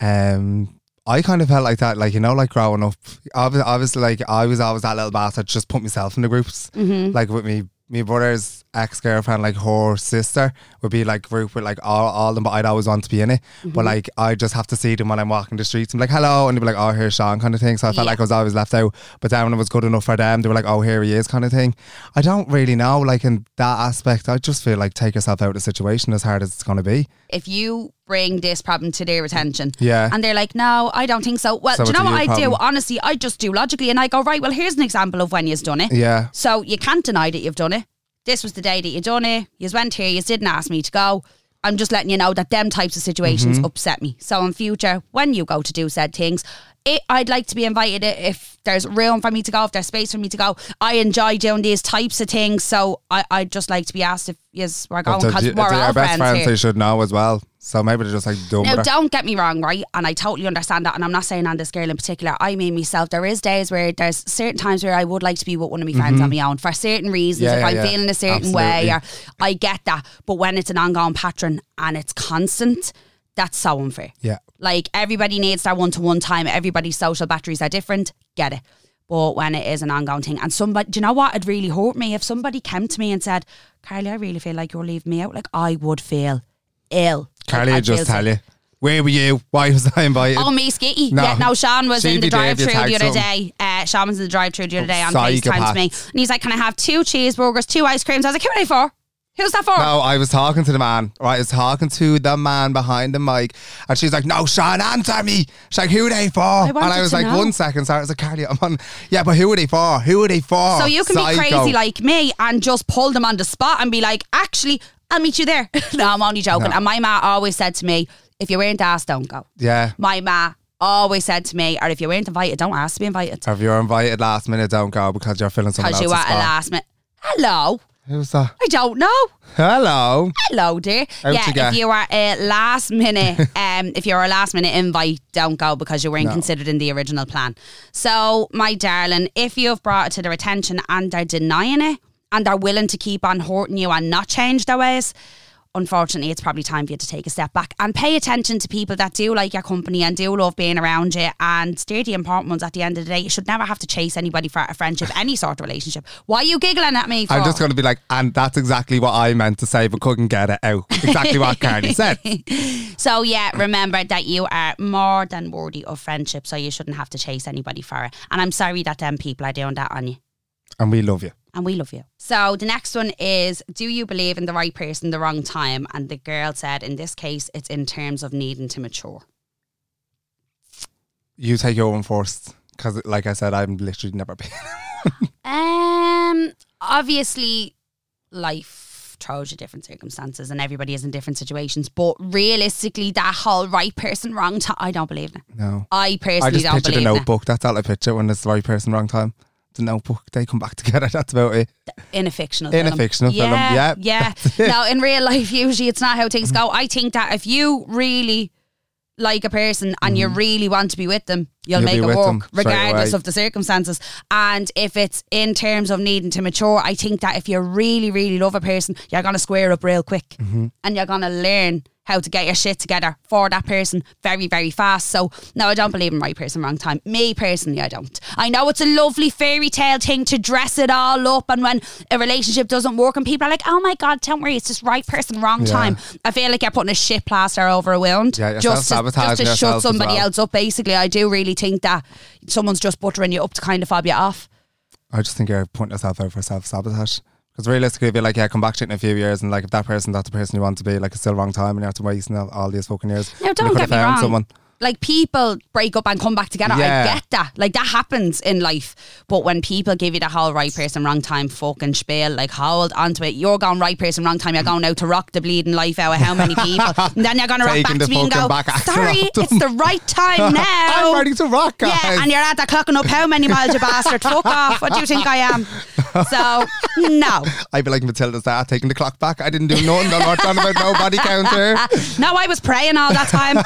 Speaker 2: um, I kind of felt like that, like you know, like growing up. Obviously, obviously like I was always that little bastard, just put myself in the groups.
Speaker 3: Mm-hmm.
Speaker 2: Like with me, my brother's ex girlfriend, like her sister, would be like group with like all, all them, but I'd always want to be in it.
Speaker 3: Mm-hmm.
Speaker 2: But like I just have to see them when I'm walking the streets. I'm like, hello, and they'd be like, oh, here's Sean, kind of thing. So I felt
Speaker 3: Yeah.
Speaker 2: like I was always left out. But then when it was good enough for them, they were like, oh, here he is, kind of thing. I don't really know, like in that aspect, I just feel like take yourself out of the situation as hard as it's going to be.
Speaker 3: If you bring this problem to their attention,
Speaker 2: Yeah.
Speaker 3: and they're like, "No, I don't think so." Well,
Speaker 2: So
Speaker 3: do you know what I do? Honestly, I just do logically, and I go, "Right, well, here's an example of when you've done it."
Speaker 2: Yeah.
Speaker 3: So you can't deny that you've done it. This was the day that you done it. You went here. You didn't ask me to go. I'm just letting you know that them types of situations
Speaker 2: Mm-hmm.
Speaker 3: upset me. So in future, when you go to do said things, it, I'd like to be invited if there's room for me to go, if there's space for me to go. I enjoy doing these types of things, so I, I'd just like to be asked if yes we're going because we're
Speaker 2: our best
Speaker 3: friends
Speaker 2: friends,
Speaker 3: here.
Speaker 2: they should know as well. So maybe they're just like dumb.
Speaker 3: Now, don't get me wrong, right? And I totally understand that. And I'm not saying on this girl in particular. I mean myself. There is days where there's certain times where I would like to be with one of my friends on my own for certain reasons.
Speaker 2: Mm-hmm. Yeah,
Speaker 3: if
Speaker 2: yeah,
Speaker 3: I'm
Speaker 2: yeah.
Speaker 3: feeling a certain way, or I get that. But when it's an ongoing pattern and it's constant, that's so unfair.
Speaker 2: Yeah.
Speaker 3: Like everybody needs their one to one time. Everybody's social batteries are different. Get it. But when it is an ongoing thing, and somebody, do you know what? It'd really hurt me if somebody came to me and said, "Carly, I really feel like you're leaving me out." Like I would feel ill.
Speaker 2: Carly
Speaker 3: I'd
Speaker 2: just tell you. Where were you? Why was I invited?
Speaker 3: Oh, me skitty.
Speaker 2: No.
Speaker 3: Yeah, no, Sean was
Speaker 2: She'd
Speaker 3: in the
Speaker 2: be there if you
Speaker 3: drive through the other
Speaker 2: something.
Speaker 3: day. Uh, Sean was in the drive through the other day on. FaceTime to me. And he's like, Can I have two cheeseburgers, two ice creams? I was like, Who are they for? Who's that for?
Speaker 2: No, I was talking to the man. Right, I was talking to the man behind the mic, and she's like, "No, Sean, answer me." She's like, "Who are they for?" and I was like,
Speaker 3: know.
Speaker 2: "One second, sorry." I was like, "Carly, I'm on." Yeah, but who are they for? Who are they for?
Speaker 3: So you can be crazy like me and just pull them on the spot and be like, Actually, I'll meet you there. no, I'm only joking.
Speaker 2: No.
Speaker 3: And my ma always said to me, If you weren't asked, don't go.
Speaker 2: Yeah.
Speaker 3: My ma always said to me, Or if you weren't invited, don't ask to be invited.
Speaker 2: If you're invited last minute, don't go because you're feeling someone
Speaker 3: Because you are a last minute. Hello.
Speaker 2: Who's that?
Speaker 3: I don't know.
Speaker 2: Hello.
Speaker 3: Hello, dear.
Speaker 2: Out
Speaker 3: yeah,
Speaker 2: you
Speaker 3: if you are a last minute, um, if you're a last minute invite, don't go because you weren't
Speaker 2: No.
Speaker 3: considered in the original plan. So, my darling, if you've brought it to their attention and they're denying it and they're willing to keep on hurting you and not change their ways, unfortunately, it's probably time for you to take a step back and pay attention to people that do like your company and do love being around you. And they're the important ones at the end of the day. You should never have to chase anybody for a friendship, any sort of relationship. Why are you giggling at me for?
Speaker 2: I'm just going to be like, and that's exactly what I meant to say, but couldn't get it out. Exactly what Carly said.
Speaker 3: So yeah, remember that you are more than worthy of friendship, so you shouldn't have to chase anybody for it. And I'm sorry that them people are doing that on you.
Speaker 2: And we love you.
Speaker 3: And we love you. So the next one is Do you believe in the right person the wrong time? And the girl said in this case it's in terms of needing to mature.
Speaker 2: You take your one first. Because, like I said, I've literally never been.
Speaker 3: Um obviously life throws you different circumstances and everybody is in different situations. But realistically that whole right person wrong time I don't believe in it.
Speaker 2: No.
Speaker 3: I personally
Speaker 2: I just
Speaker 3: don't
Speaker 2: pictured a
Speaker 3: believe in it.
Speaker 2: notebook. That's all I picture when it's the right person, wrong time. The notebook. They come back together. That's about it.
Speaker 3: in a fictional
Speaker 2: In a fictional film,
Speaker 3: yeah,
Speaker 2: yeah.
Speaker 3: Now in real life usually it's not how things go. I think that if you really like a person and you really want to be with them, you'll,
Speaker 2: Mm-hmm. You'll
Speaker 3: make it work regardless of the circumstances. And if it's in terms of needing to mature, I think that if you really, really love a person, you're gonna square up real quick
Speaker 2: Mm-hmm.
Speaker 3: and you're gonna learn how to get your shit together for that person very, very fast. So no, I don't believe in right person, wrong time. Me personally, I don't. I know it's a lovely fairy tale thing to dress it all up, and when a relationship doesn't work, and people are like, "Oh my god, don't worry, it's just right person, wrong
Speaker 2: Yeah.
Speaker 3: time." I feel like you're putting a shit plaster over a wound
Speaker 2: Yeah,
Speaker 3: just to, just to shut somebody
Speaker 2: well.
Speaker 3: else up. Basically, I do really think that someone's just buttering you up to kind of fob you off.
Speaker 2: I just think you're putting yourself out for self sabotage. Because realistically, if you're like, yeah, come back to it in a few years, and like if that person, that's the person you want to be, like it's still wrong time, and you have to waste all, all these fucking years. You
Speaker 3: don't get me wrong.
Speaker 2: Someone.
Speaker 3: Like people break up and come back together.
Speaker 2: Yeah.
Speaker 3: I get that. Like that happens in life. But when people give you the whole right person, wrong time fucking spiel, like hold onto it. You're going right person, wrong time. You're going out to rock the bleeding life out of how many people. and then you're going to rock back
Speaker 2: the
Speaker 3: to me and go,
Speaker 2: back
Speaker 3: sorry, it's the right time now.
Speaker 2: I'm ready to rock, guys.
Speaker 3: Yeah, and you're at that clocking up how many miles, you bastard. Fuck off. What do you think I am? So, no.
Speaker 2: I'd be like Matilda's dad, taking the clock back. I didn't do nothing. Don't know what done about no body counter.
Speaker 3: No, I was praying all that time.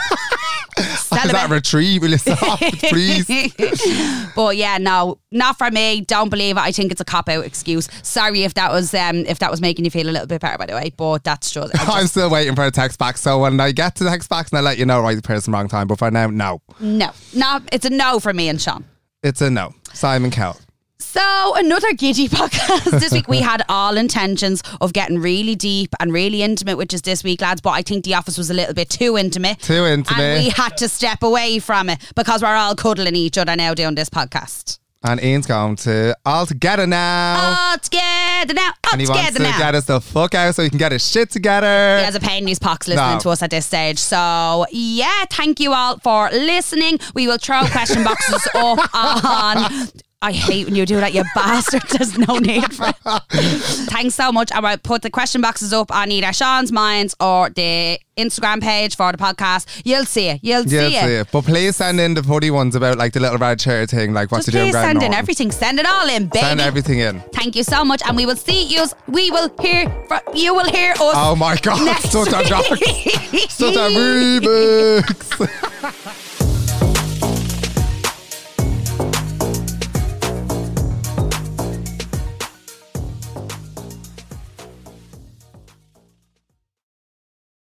Speaker 3: Celibate.
Speaker 2: at retreat. Will please?
Speaker 3: but yeah, no, not for me. Don't believe it. I think it's a cop out excuse. Sorry if that was um if that was making you feel a little bit better, by the way. But that's just, I
Speaker 2: I'm still waiting for a text back. So when I get to the text backs, and I let you know, right the person, wrong time. But for now, no.
Speaker 3: no, no. It's a no for me and Sean.
Speaker 2: It's a no. Simon Cowell.
Speaker 3: So another giddy podcast. this week we had all intentions of getting really deep and really intimate, which is this week, lads. But I think the office was a little bit too intimate.
Speaker 2: Too intimate.
Speaker 3: And we had to step away from it because we're all cuddling each other now doing this podcast.
Speaker 2: And Ian's going to All Together now.
Speaker 3: All together now. All
Speaker 2: and he wants to
Speaker 3: now.
Speaker 2: get us the fuck out so he can get his shit together.
Speaker 3: He has a pain in his pockets listening
Speaker 2: No.
Speaker 3: to us at this stage. So, yeah, thank you all for listening. We will throw question boxes up on I hate when you do that, you bastard. There's no need for it. Thanks so much. I will put the question boxes up on either Sean's Minds or the Instagram page for the podcast. You'll see it. You'll
Speaker 2: Yeah,
Speaker 3: see
Speaker 2: see
Speaker 3: it.
Speaker 2: it. But please send in the funny ones about like the little red chair thing, like what
Speaker 3: Just
Speaker 2: to do. in
Speaker 3: please send in everything. Send it all in, baby.
Speaker 2: Send everything in.
Speaker 3: Thank you so much, and we will see you. We will hear. From, you will hear us.
Speaker 2: Oh my god,
Speaker 3: next
Speaker 2: such a. Such a remix.